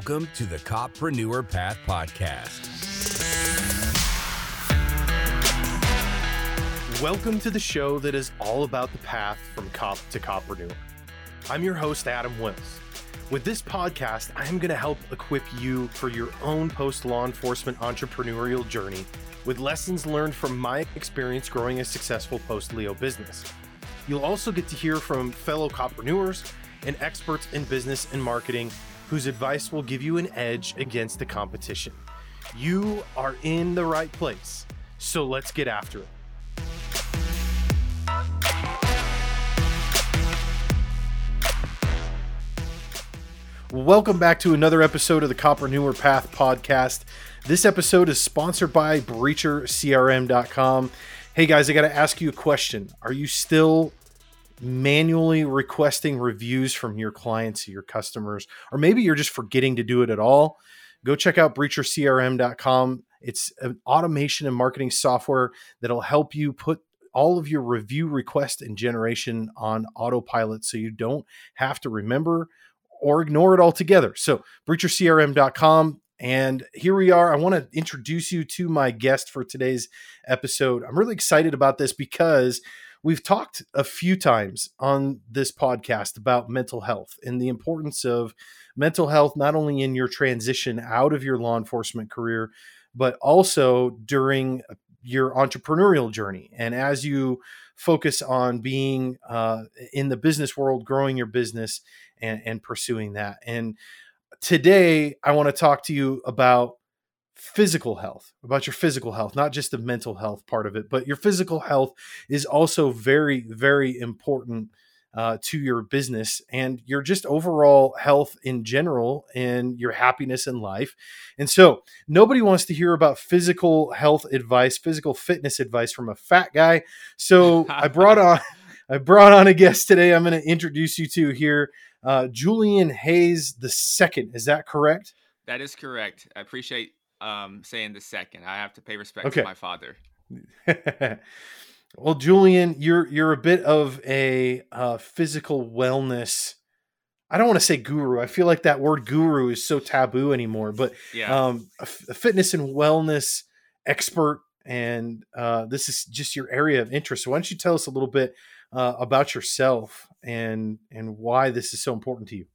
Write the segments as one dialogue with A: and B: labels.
A: Welcome to the Copreneur Path Podcast.
B: Welcome to the show that is all about the path from cop to copreneur. I'm your host, Adam Wills. With this podcast, I am going to help equip you for your own post law enforcement entrepreneurial journey with lessons learned from my experience growing a successful post Leo business. You'll also get to hear from fellow copreneurs and experts in business and marketing whose advice will give you an edge against the competition. You are in the right place, so let's get after it. Welcome back to another episode of the Copreneur Path podcast. This episode is sponsored by BreacherCRM.com. Hey guys, I got to ask you a question. Are you still manually requesting reviews from your clients, your customers, or maybe you're just forgetting to do it at all, go check out breachercrm.com. It's an automation and marketing software that'll help you put all of your review request and generation on autopilot so you don't have to remember or ignore it altogether. So, breachercrm.com. And here we are. I want to introduce you to my guest for today's episode. I'm really excited about this because We've talked a few times on this podcast about mental health and the importance of mental health, not only in your transition out of your law enforcement career, but also during your entrepreneurial journey. And as you focus on being uh, in the business world, growing your business and, and pursuing that. And today, I want to talk to you about physical health, about your physical health, not just the mental health part of it, but your physical health is also very, very important uh, to your business and your just overall health in general and your happiness in life. And so, nobody wants to hear about physical health advice, physical fitness advice from a fat guy. So, I brought on. I brought on a guest today. I'm going to introduce you to here, uh, Julian Hayes the second. Is that correct?
C: That is correct. I appreciate um, saying the second. I have to pay respect okay. to my father.
B: well, Julian, you're you're a bit of a uh, physical wellness. I don't want to say guru. I feel like that word guru is so taboo anymore. But yeah, um, a, f- a fitness and wellness expert, and uh, this is just your area of interest. So why don't you tell us a little bit uh, about yourself and and why this is so important to you?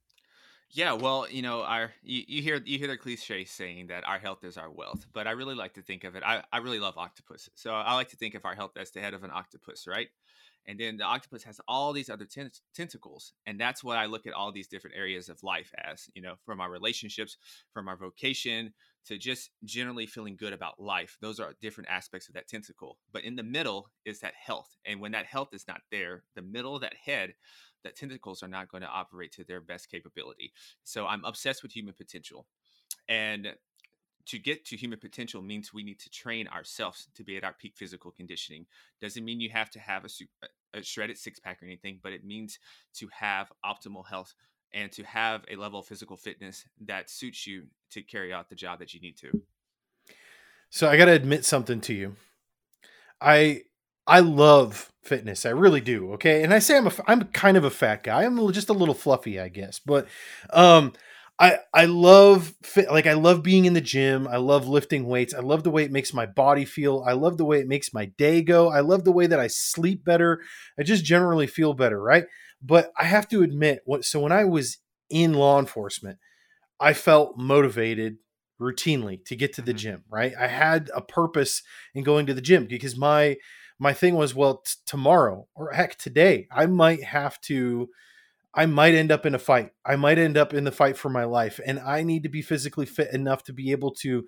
C: Yeah, well, you know, our you, you hear you hear the cliche saying that our health is our wealth, but I really like to think of it. I, I really love octopus, so I like to think of our health as the head of an octopus, right? And then the octopus has all these other ten- tentacles, and that's what I look at all these different areas of life as. You know, from our relationships, from our vocation, to just generally feeling good about life. Those are different aspects of that tentacle. But in the middle is that health, and when that health is not there, the middle of that head that tentacles are not going to operate to their best capability. So I'm obsessed with human potential. And to get to human potential means we need to train ourselves to be at our peak physical conditioning. Doesn't mean you have to have a, a shredded six pack or anything, but it means to have optimal health and to have a level of physical fitness that suits you to carry out the job that you need to.
B: So I got to admit something to you. I I love fitness. I really do. Okay. And I say I'm a, I'm kind of a fat guy. I'm just a little fluffy, I guess. But, um, I, I love fit, like I love being in the gym. I love lifting weights. I love the way it makes my body feel. I love the way it makes my day go. I love the way that I sleep better. I just generally feel better, right? But I have to admit what so when I was in law enforcement, I felt motivated routinely to get to the mm-hmm. gym, right? I had a purpose in going to the gym because my my thing was, well, t- tomorrow or heck, today, I might have to, I might end up in a fight. I might end up in the fight for my life. And I need to be physically fit enough to be able to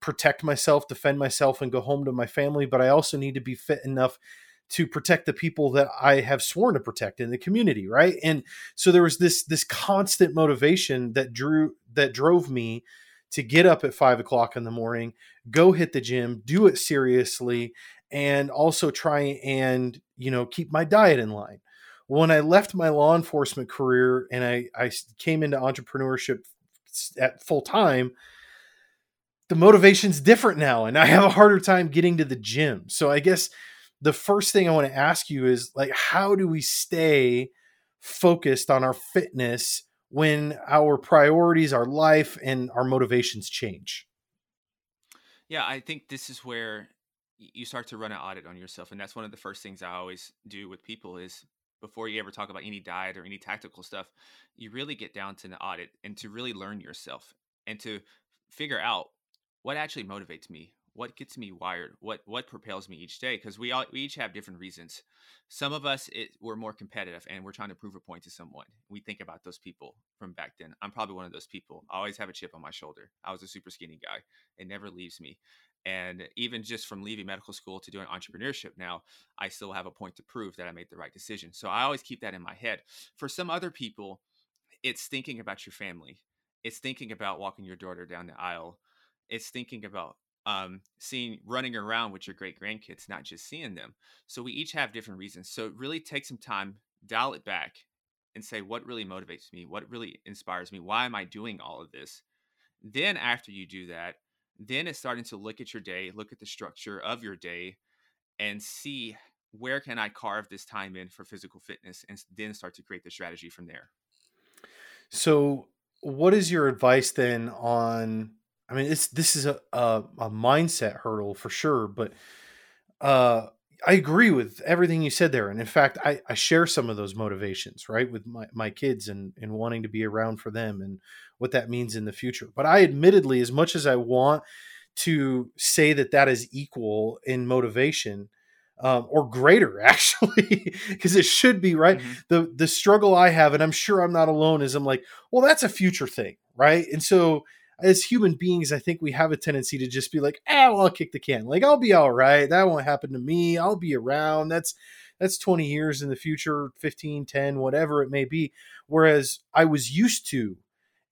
B: protect myself, defend myself, and go home to my family. But I also need to be fit enough to protect the people that I have sworn to protect in the community, right? And so there was this this constant motivation that drew that drove me to get up at five o'clock in the morning, go hit the gym, do it seriously, and also try and you know keep my diet in line when i left my law enforcement career and i, I came into entrepreneurship at full time the motivation's different now and i have a harder time getting to the gym so i guess the first thing i want to ask you is like how do we stay focused on our fitness when our priorities, our life, and our motivations change?
C: Yeah, I think this is where you start to run an audit on yourself, and that's one of the first things I always do with people is before you ever talk about any diet or any tactical stuff, you really get down to the audit and to really learn yourself and to figure out what actually motivates me what gets me wired what what propels me each day because we all we each have different reasons. Some of us it, we're more competitive and we're trying to prove a point to someone. We think about those people from back then. I'm probably one of those people. I always have a chip on my shoulder. I was a super skinny guy. It never leaves me and even just from leaving medical school to doing entrepreneurship now i still have a point to prove that i made the right decision so i always keep that in my head for some other people it's thinking about your family it's thinking about walking your daughter down the aisle it's thinking about um, seeing running around with your great grandkids, not just seeing them. So we each have different reasons. So really take some time, dial it back, and say what really motivates me, what really inspires me, why am I doing all of this? Then after you do that, then it's starting to look at your day, look at the structure of your day, and see where can I carve this time in for physical fitness, and then start to create the strategy from there.
B: So, what is your advice then on I mean, it's this is a, a, a mindset hurdle for sure, but uh, I agree with everything you said there. And in fact, I, I share some of those motivations, right, with my, my kids and, and wanting to be around for them and what that means in the future. But I admittedly, as much as I want to say that that is equal in motivation, um, or greater actually because it should be right mm-hmm. the the struggle i have and i'm sure i'm not alone is i'm like well that's a future thing right and so as human beings, I think we have a tendency to just be like, "Ah, well, I'll kick the can. Like, I'll be all right. That won't happen to me. I'll be around. That's that's 20 years in the future, 15, 10, whatever it may be." Whereas I was used to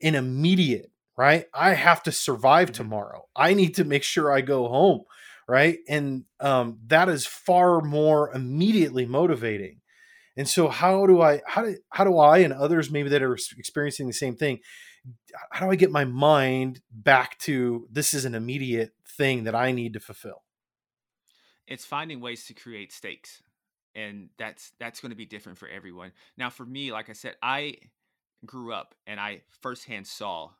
B: an immediate, right? I have to survive mm-hmm. tomorrow. I need to make sure I go home, right? And um, that is far more immediately motivating. And so, how do I, how do, how do I and others maybe that are experiencing the same thing how do I get my mind back to this is an immediate thing that I need to fulfill?
C: It's finding ways to create stakes. And that's that's going to be different for everyone. Now for me, like I said, I grew up and I firsthand saw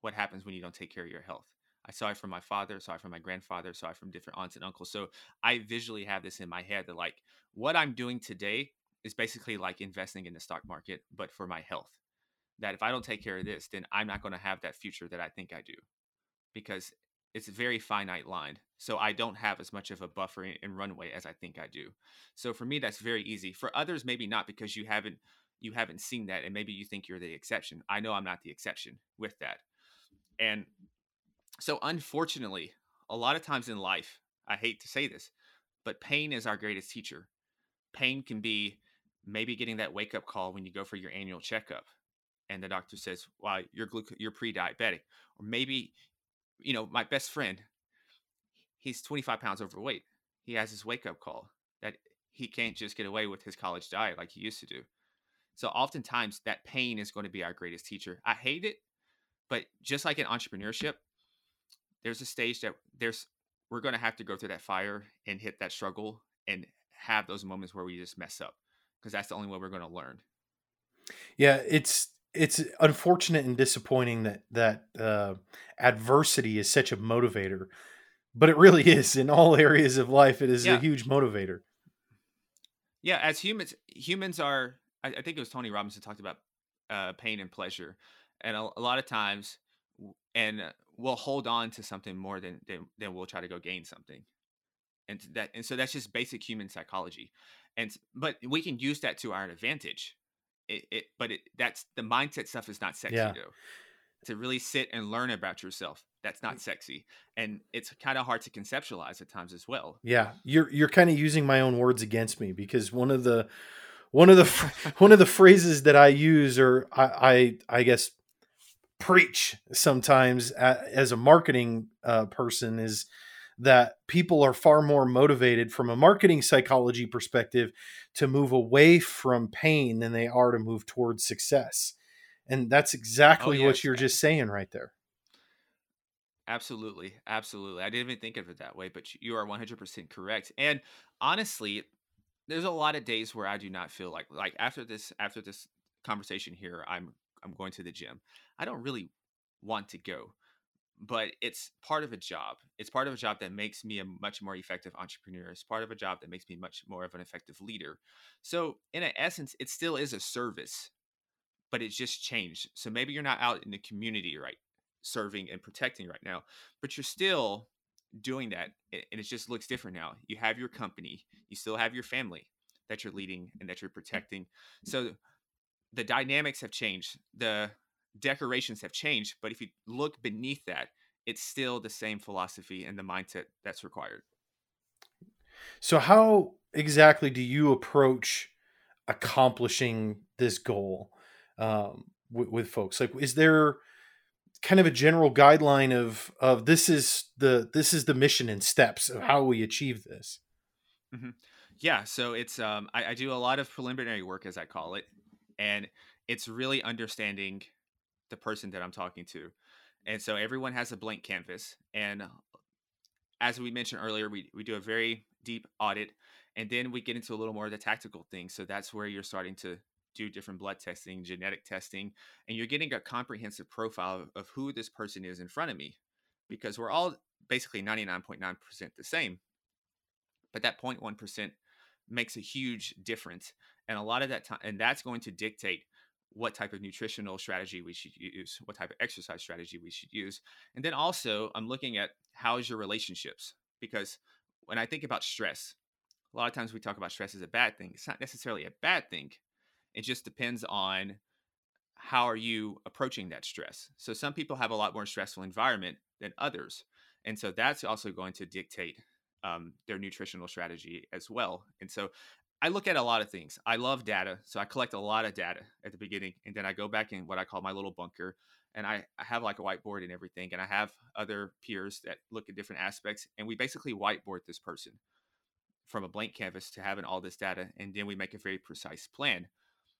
C: what happens when you don't take care of your health. I saw it from my father, saw it from my grandfather, saw it from different aunts and uncles. So I visually have this in my head that like what I'm doing today is basically like investing in the stock market, but for my health that if I don't take care of this, then I'm not going to have that future that I think I do because it's a very finite line. So I don't have as much of a buffer and runway as I think I do. So for me, that's very easy. For others, maybe not because you haven't you haven't seen that and maybe you think you're the exception. I know I'm not the exception with that. And so unfortunately, a lot of times in life, I hate to say this, but pain is our greatest teacher. Pain can be maybe getting that wake up call when you go for your annual checkup and the doctor says, "Well, you're gluc- you're pre-diabetic," or maybe, you know, my best friend, he's 25 pounds overweight. He has his wake-up call that he can't just get away with his college diet like he used to do. So oftentimes that pain is going to be our greatest teacher. I hate it, but just like in entrepreneurship, there's a stage that there's we're going to have to go through that fire and hit that struggle and have those moments where we just mess up because that's the only way we're going to learn.
B: Yeah, it's it's unfortunate and disappointing that that uh, adversity is such a motivator, but it really is in all areas of life. It is yeah. a huge motivator.
C: Yeah, as humans, humans are. I, I think it was Tony Robbins who talked about uh, pain and pleasure, and a, a, lot of times, and we'll hold on to something more than, than than we'll try to go gain something, and that and so that's just basic human psychology, and but we can use that to our advantage it, it but it that's the mindset stuff is not sexy yeah. though to really sit and learn about yourself that's not sexy and it's kind of hard to conceptualize at times as well
B: yeah you're you're kind of using my own words against me because one of the one of the one of the phrases that i use or i i, I guess preach sometimes as a marketing uh, person is that people are far more motivated from a marketing psychology perspective to move away from pain than they are to move towards success. And that's exactly oh, yes. what you're just saying right there.
C: Absolutely. Absolutely. I didn't even think of it that way, but you are 100% correct. And honestly, there's a lot of days where I do not feel like like after this after this conversation here, I'm I'm going to the gym. I don't really want to go, but it's part of a job. It's part of a job that makes me a much more effective entrepreneur. It's part of a job that makes me much more of an effective leader. So, in essence, it still is a service, but it's just changed. So maybe you're not out in the community right serving and protecting right now, but you're still doing that and it just looks different now. You have your company, you still have your family that you're leading and that you're protecting. So the dynamics have changed. The decorations have changed, but if you look beneath that, it's still the same philosophy and the mindset that's required.
B: So how exactly do you approach accomplishing this goal um, with, with folks? Like, is there kind of a general guideline of of this is the this is the mission and steps of how we achieve this?
C: Mm-hmm. Yeah, so it's um, I, I do a lot of preliminary work, as I call it, and it's really understanding the person that I'm talking to. And so everyone has a blank canvas. And as we mentioned earlier, we, we do a very deep audit and then we get into a little more of the tactical things. So that's where you're starting to do different blood testing, genetic testing, and you're getting a comprehensive profile of, of who this person is in front of me because we're all basically 99.9% the same. But that 0.1% makes a huge difference. And a lot of that time, and that's going to dictate what type of nutritional strategy we should use, what type of exercise strategy we should use. And then also, I'm looking at how's your relationships because when I think about stress, a lot of times we talk about stress as a bad thing. It's not necessarily a bad thing. It just depends on how are you approaching that stress. So some people have a lot more stressful environment than others. And so that's also going to dictate um, their nutritional strategy as well. And so I look at a lot of things. I love data, so I collect a lot of data at the beginning, and then I go back in what I call my little bunker, and I, I have like a whiteboard and everything, and I have other peers that look at different aspects, and we basically whiteboard this person from a blank canvas to having all this data, and then we make a very precise plan.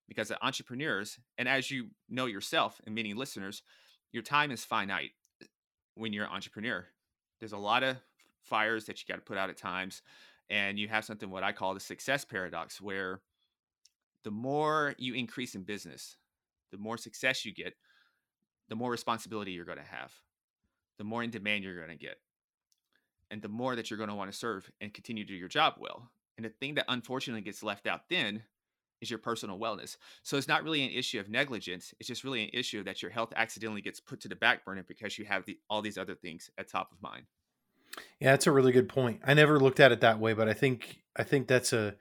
C: Because uh, entrepreneurs, and as you know yourself, and many listeners, your time is finite uh, when you're an entrepreneur. There's a lot of fires that you got to put out at times and you have something what I call the success paradox, where the more you increase in business, the more success you get, the more responsibility you're going to have, the more in demand you're going to get, and the more that you're going to want to serve and continue to do your job well. And the thing that unfortunately gets left out then is your personal wellness. So it's not really an issue of negligence. It's just really an issue that your health accidentally gets put to the back burner because you have the, all these other things at top of mind.
B: Yeah, that's a really good point. I never looked at it that way, but I think I think that's a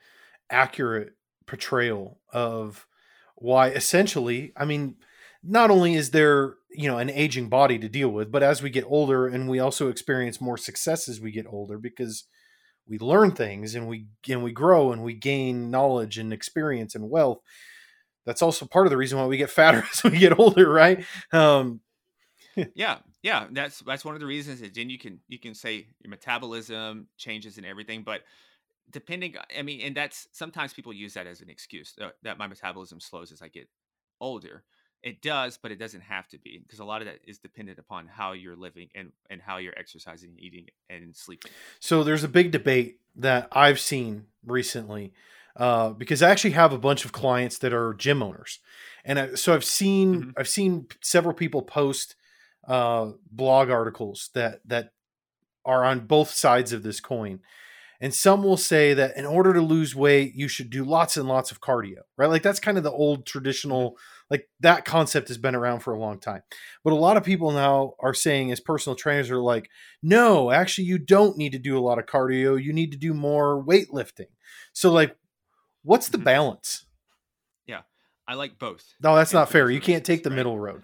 B: accurate portrayal of why essentially, I mean, not only is there, you know, an aging body to deal with, but as we get older and we also experience more success as we get older because we learn things and we and we grow and we gain knowledge and experience and wealth. That's also part of the reason why we get fatter as we get older, right? Um,
C: yeah, yeah, that's that's one of the reasons that then you can you can say your metabolism changes and everything, but depending, I mean, and that's sometimes people use that as an excuse uh, that my metabolism slows as I get older. It does, but it doesn't have to be because a lot of that is dependent upon how you're living and and how you're exercising, eating, and sleeping.
B: So there's a big debate that I've seen recently. Uh, because I actually have a bunch of clients that are gym owners, and I, so I've seen mm-hmm. I've seen several people post uh, blog articles that that are on both sides of this coin. And some will say that in order to lose weight, you should do lots and lots of cardio, right? Like that's kind of the old traditional, like that concept has been around for a long time. But a lot of people now are saying, as personal trainers, are like, no, actually, you don't need to do a lot of cardio. You need to do more weightlifting. So, like, what's the mm-hmm. balance?
C: Yeah, I like both.
B: No, that's not fair. You can't take the right? middle road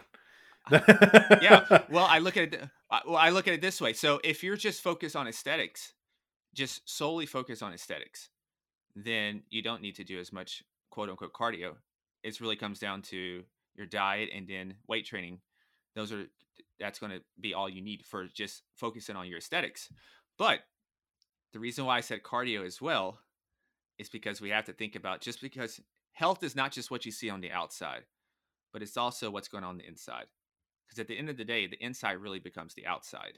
C: yeah. Well, I look at it. Uh, well, I look at it this way. So if you're just focused on aesthetics, just solely focus on aesthetics, then you don't need to do as much quote unquote cardio. It really comes down to your diet and then weight training. Those are that's going to be all you need for just focusing on your aesthetics. But the reason why I said cardio as well is because we have to think about just because health is not just what you see on the outside, but it's also what's going on, on the inside. Because at the end of the day, the inside really becomes the outside.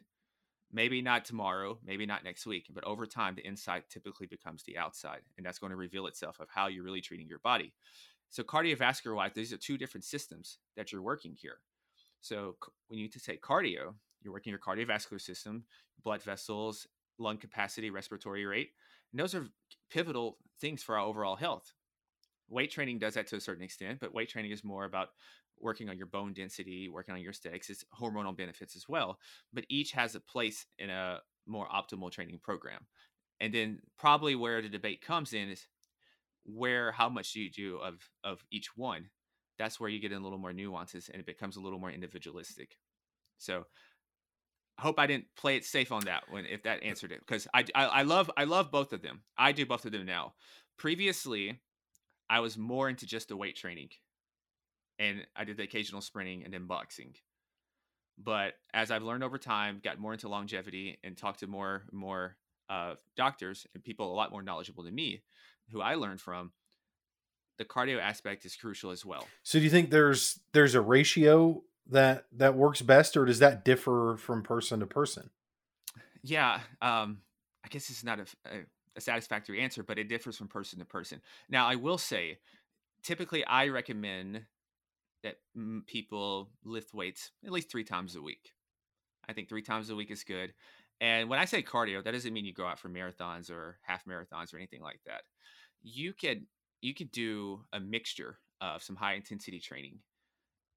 C: Maybe not tomorrow, maybe not next week, but over time, the inside typically becomes the outside. And that's going to reveal itself of how you're really treating your body. So cardiovascular wise, these are two different systems that you're working here. So when you take cardio, you're working your cardiovascular system, blood vessels, lung capacity, respiratory rate. And those are pivotal things for our overall health. Weight training does that to a certain extent, but weight training is more about working on your bone density, working on your aesthetics. It's hormonal benefits as well, but each has a place in a more optimal training program. And then probably where the debate comes in is where how much do you do of of each one? That's where you get in a little more nuances and it becomes a little more individualistic. So I hope I didn't play it safe on that one if that answered it because I, I I love I love both of them. I do both of them now. Previously, I was more into just the weight training, and I did the occasional sprinting and then boxing. But as I've learned over time, got more into longevity and talked to more more uh, doctors and people a lot more knowledgeable than me, who I learned from, the cardio aspect is crucial as well.
B: So do you think there's there's a ratio that that works best, or does that differ from person to person?
C: Yeah, um, I guess it's not a, a, a satisfactory answer, but it differs from person to person. Now, I will say, typically, I recommend that people lift weights at least three times a week. I think three times a week is good. And when I say cardio, that doesn't mean you go out for marathons or half marathons or anything like that. You could you could do a mixture of some high intensity training.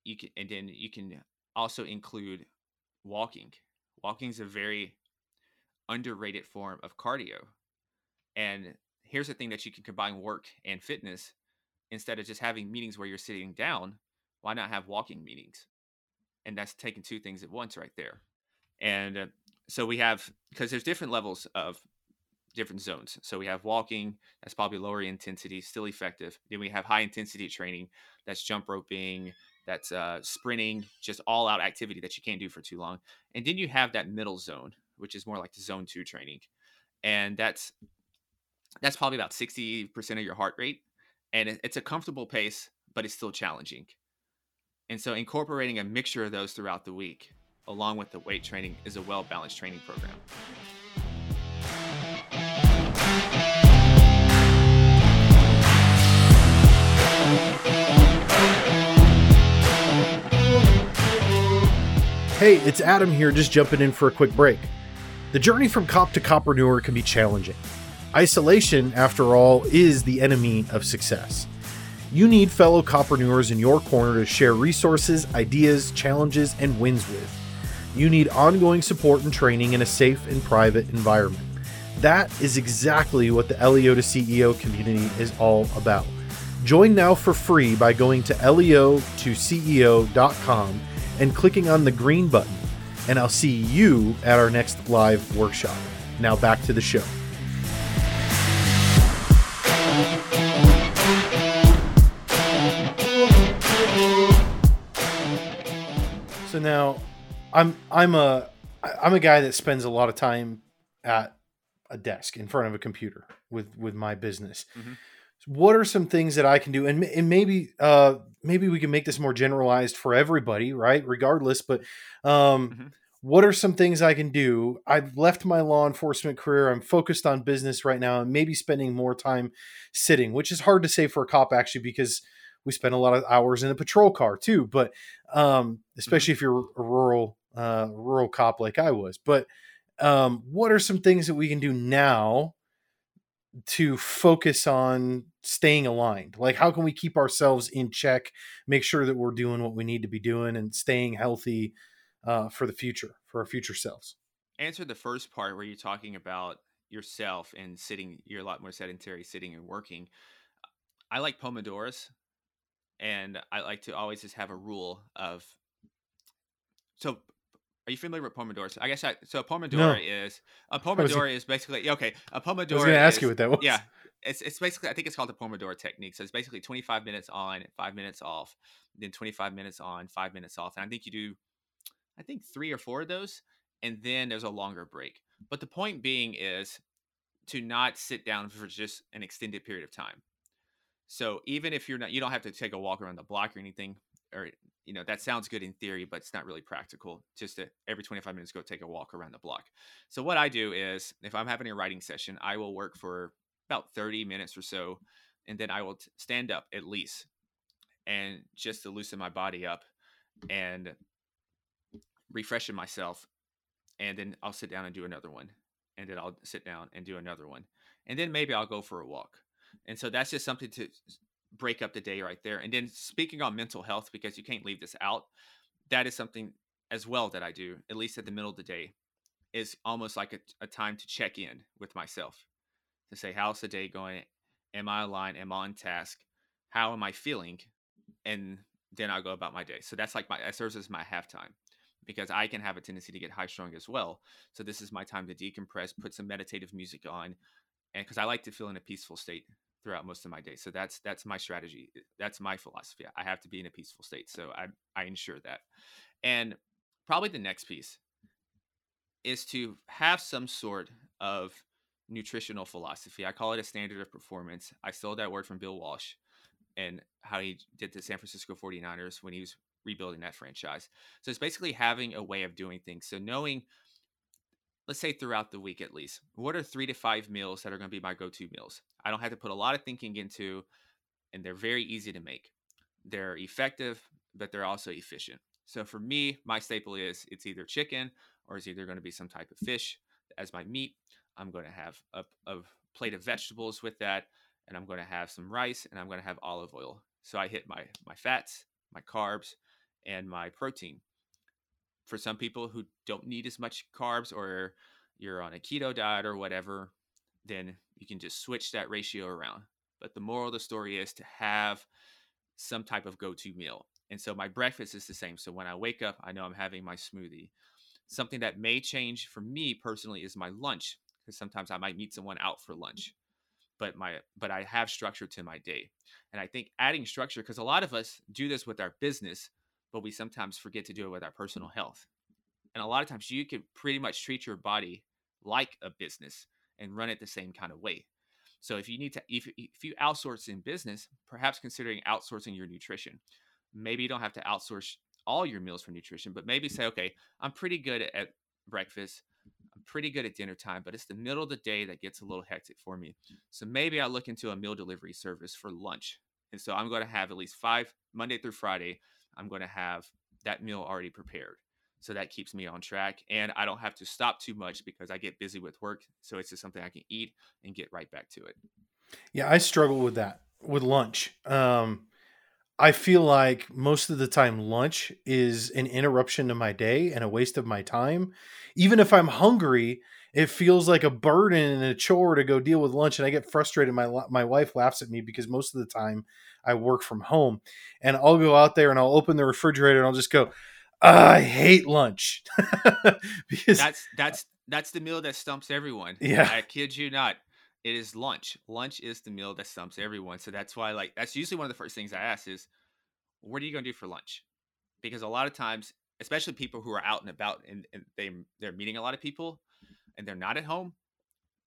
C: You can and then you can also include walking. Walking is a very underrated form of cardio. And here's the thing that you can combine work and fitness instead of just having meetings where you're sitting down. Why not have walking meetings? And that's taking two things at once right there. And uh, so we have because there's different levels of different zones. So we have walking, that's probably lower intensity, still effective. Then we have high intensity training, that's jump roping, that's uh, sprinting, just all out activity that you can't do for too long. And then you have that middle zone, which is more like the zone two training, and that's that's probably about sixty percent of your heart rate, and it's a comfortable pace, but it's still challenging. And so incorporating a mixture of those throughout the week along with the weight training, is a well balanced training program.
B: Hey, it's Adam here, just jumping in for a quick break. The journey from cop to copreneur can be challenging. Isolation, after all, is the enemy of success. You need fellow copreneurs in your corner to share resources, ideas, challenges, and wins with you need ongoing support and training in a safe and private environment. That is exactly what the LEO to CEO community is all about. Join now for free by going to leo2ceo.com and clicking on the green button, and I'll see you at our next live workshop. Now back to the show. So now I'm I'm a I'm a guy that spends a lot of time at a desk in front of a computer with with my business. Mm-hmm. What are some things that I can do, and, and maybe uh, maybe we can make this more generalized for everybody, right? Regardless, but um, mm-hmm. what are some things I can do? I've left my law enforcement career. I'm focused on business right now, and maybe spending more time sitting, which is hard to say for a cop actually because we spend a lot of hours in a patrol car too. But um, mm-hmm. especially mm-hmm. if you're a rural uh, rural cop like I was. But um, what are some things that we can do now to focus on staying aligned? Like, how can we keep ourselves in check, make sure that we're doing what we need to be doing, and staying healthy uh, for the future, for our future selves?
C: Answer the first part where you're talking about yourself and sitting. You're a lot more sedentary, sitting and working. I like pomodoros, and I like to always just have a rule of so are you familiar with Pomodoro? I guess I, so. Pomodoro no. is a Pomodoro is basically okay. A Pomodoro. I was uh,
B: going to ask you what that was.
C: Yeah, it's it's basically I think it's called the Pomodoro technique. So it's basically 25 minutes on, five minutes off, then 25 minutes on, five minutes off, and I think you do, I think three or four of those, and then there's a longer break. But the point being is to not sit down for just an extended period of time. So even if you're not, you don't have to take a walk around the block or anything, or you know that sounds good in theory but it's not really practical just to every 25 minutes go take a walk around the block so what i do is if i'm having a writing session i will work for about 30 minutes or so and then i will t- stand up at least and just to loosen my body up and refreshing myself. And then I'll sit down and do another one. And then I'll sit down and do another one. And then maybe I'll go for a walk. And so that's just something to break up the day right there. And then speaking on mental health, because you can't leave this out, that is something as well that I do, at least at the middle of the day, is almost like a, a time to check in with myself to say, how's the day going? Am I aligned? Am I on task? How am I feeling? And then I'll go about my day. So that's like my, that serves as my halftime because I can have a tendency to get high strung as well. So this is my time to decompress, put some meditative music on, and because I like to feel in a peaceful state throughout most of my day. So that's that's my strategy. Eh, that's my philosophy. I have to be in a peaceful state. So I I ensure that. And probably the next piece is to have some sort of nutritional philosophy. I call it a standard of performance. I stole that word from Bill Walsh and how he did the San Francisco 49ers when he was rebuilding that franchise. So it's basically having a way of doing things. So knowing let's say throughout the week at least, what are 3 to 5 meals that are going to be my go-to meals? I don't have to put a lot of thinking into and they're very easy to make. They're effective, but they're also efficient. So for me, my staple is it's either chicken or it's either going to be some type of fish as my meat. I'm going to have a, a plate of vegetables with that, and I'm going to have some rice, and I'm going to have olive oil. So I hit my my fats, my carbs, and my protein. For some people who don't need as much carbs, or you're on a keto diet or whatever, then you can just switch that ratio around. But the moral of the story is to have some type of go-to meal. And so my breakfast is the same. So when I wake up, I know I'm having my smoothie. Something that may change for me personally is my lunch because sometimes I might meet someone out for lunch. But my but I have structure to my day. And I think adding structure because a lot of us do this with our business, but we sometimes forget to do it with our personal health. And a lot of times you can pretty much treat your body like a business and run it the same kind of way. So if you need to if, if you outsource in business, perhaps considering outsourcing your nutrition maybe you don't have to outsource all your meals for nutrition, but maybe say, okay, I'm pretty good at breakfast. I'm pretty good at dinner time, but it's the middle of the day that gets a little hectic for me. So maybe I look into a meal delivery service for lunch. And so I'm going to have at least five Monday through Friday. I'm going to have that meal already prepared. So that keeps me on track. And I don't have to stop too much because I get busy with work. So it's just something I can eat and get right back to it.
B: Yeah, I struggle with that with lunch. Um, I feel like most of the time lunch is an interruption to my day and a waste of my time. Even if I'm hungry, it feels like a burden and a chore to go deal with lunch and I get frustrated my my wife laughs at me because most of the time I work from home and I'll go out there and I'll open the refrigerator and I'll just go I hate lunch.
C: because that's that's that's the meal that stumps everyone.
B: Yeah.
C: I kid you not it is lunch. Lunch is the meal that stumps everyone. So that's why, like, that's usually one of the first things I ask is, what are you going to do for lunch? Because a lot of times, especially people who are out and about and, and they they're meeting a lot of people, and they're not at home,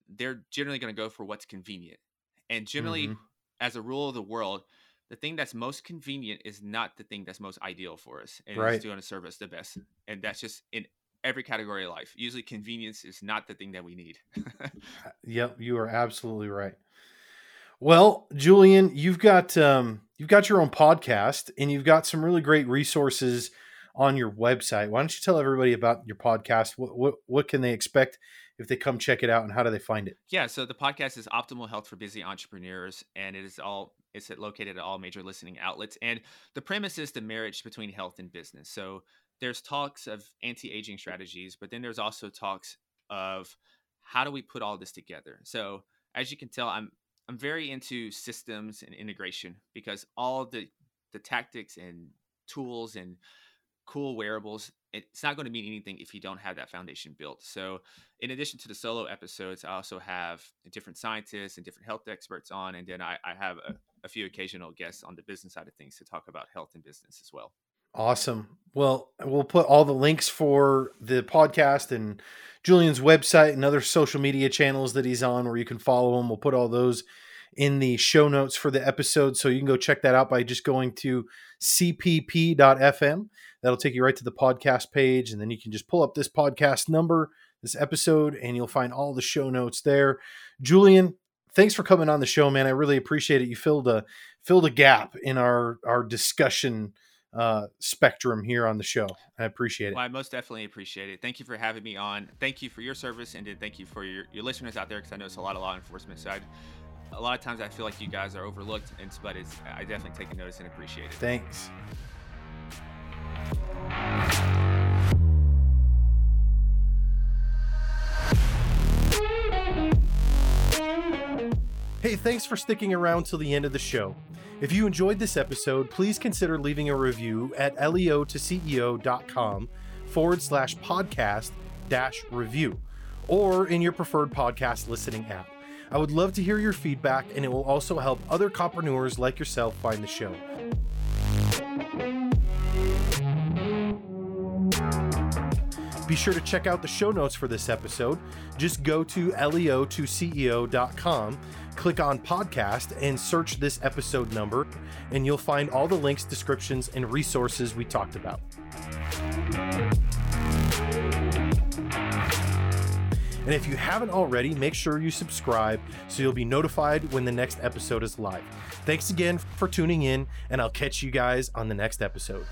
C: they're generally going to go for what's convenient. And generally, mm-hmm. As a rule of the world, the thing that's most convenient is not the thing that's most ideal for us, and right. it's going to serve us the best. And that's just in every category of life. Usually, convenience is not the thing that we need.
B: yep, you are absolutely right. Well, Julian, you've got um, you've got your own podcast, and you've got some really great resources on your website. Why don't you tell everybody about your podcast? What what, what can they expect if they come check it out, and how do they find it?
C: Yeah, so the podcast is Optimal Health for Busy Entrepreneurs, and it is all it's located at all major listening outlets. And the premise is the marriage between health and business. So there's talks of anti-aging strategies, but then there's also talks of how do we put all this together. So as you can tell, I'm I'm very into systems and integration because all the the tactics and tools and cool wearables it's not going to mean anything if you don't have that foundation built so in addition to the solo episodes i also have different scientists and different health experts on and then i, I have a, a few occasional guests on the business side of things to talk about health and business as well
B: Awesome. Well, we'll put all the links for the podcast and Julian's website and other social media channels that he's on where you can follow him. We'll put all those in the show notes for the episode. So you can go check that out by just going to cpp.fm. That'll take you right to the podcast page. And then you can just pull up this podcast number, this episode, and you'll find all the show notes there. Julian, thanks for coming on the show, man. I really appreciate it. You filled a filled a gap in our our discussion uh, spectrum here on the show. I appreciate it.
C: Well, I most definitely appreciate it. Thank you for having me on. Thank you for your service, and thank you for your, your listeners out there because I know it's a lot of law enforcement. So I, a lot of times I feel like you guys are overlooked, and but it's I definitely take a notice and appreciate it.
B: Thanks. Hey, thanks for sticking around till the end of the show. If you enjoyed this episode, please consider leaving a review at leo2ceo.com forward slash podcast dash review or in your preferred podcast listening app. I would love to hear your feedback, and it will also help other copreneurs like yourself find the show. Be sure to check out the show notes for this episode. Just go to leo2ceo.com, click on podcast, and search this episode number, and you'll find all the links, descriptions, and resources we talked about. And if you haven't already, make sure you subscribe so you'll be notified when the next episode is live. Thanks again for tuning in, and I'll catch you guys on the next episode.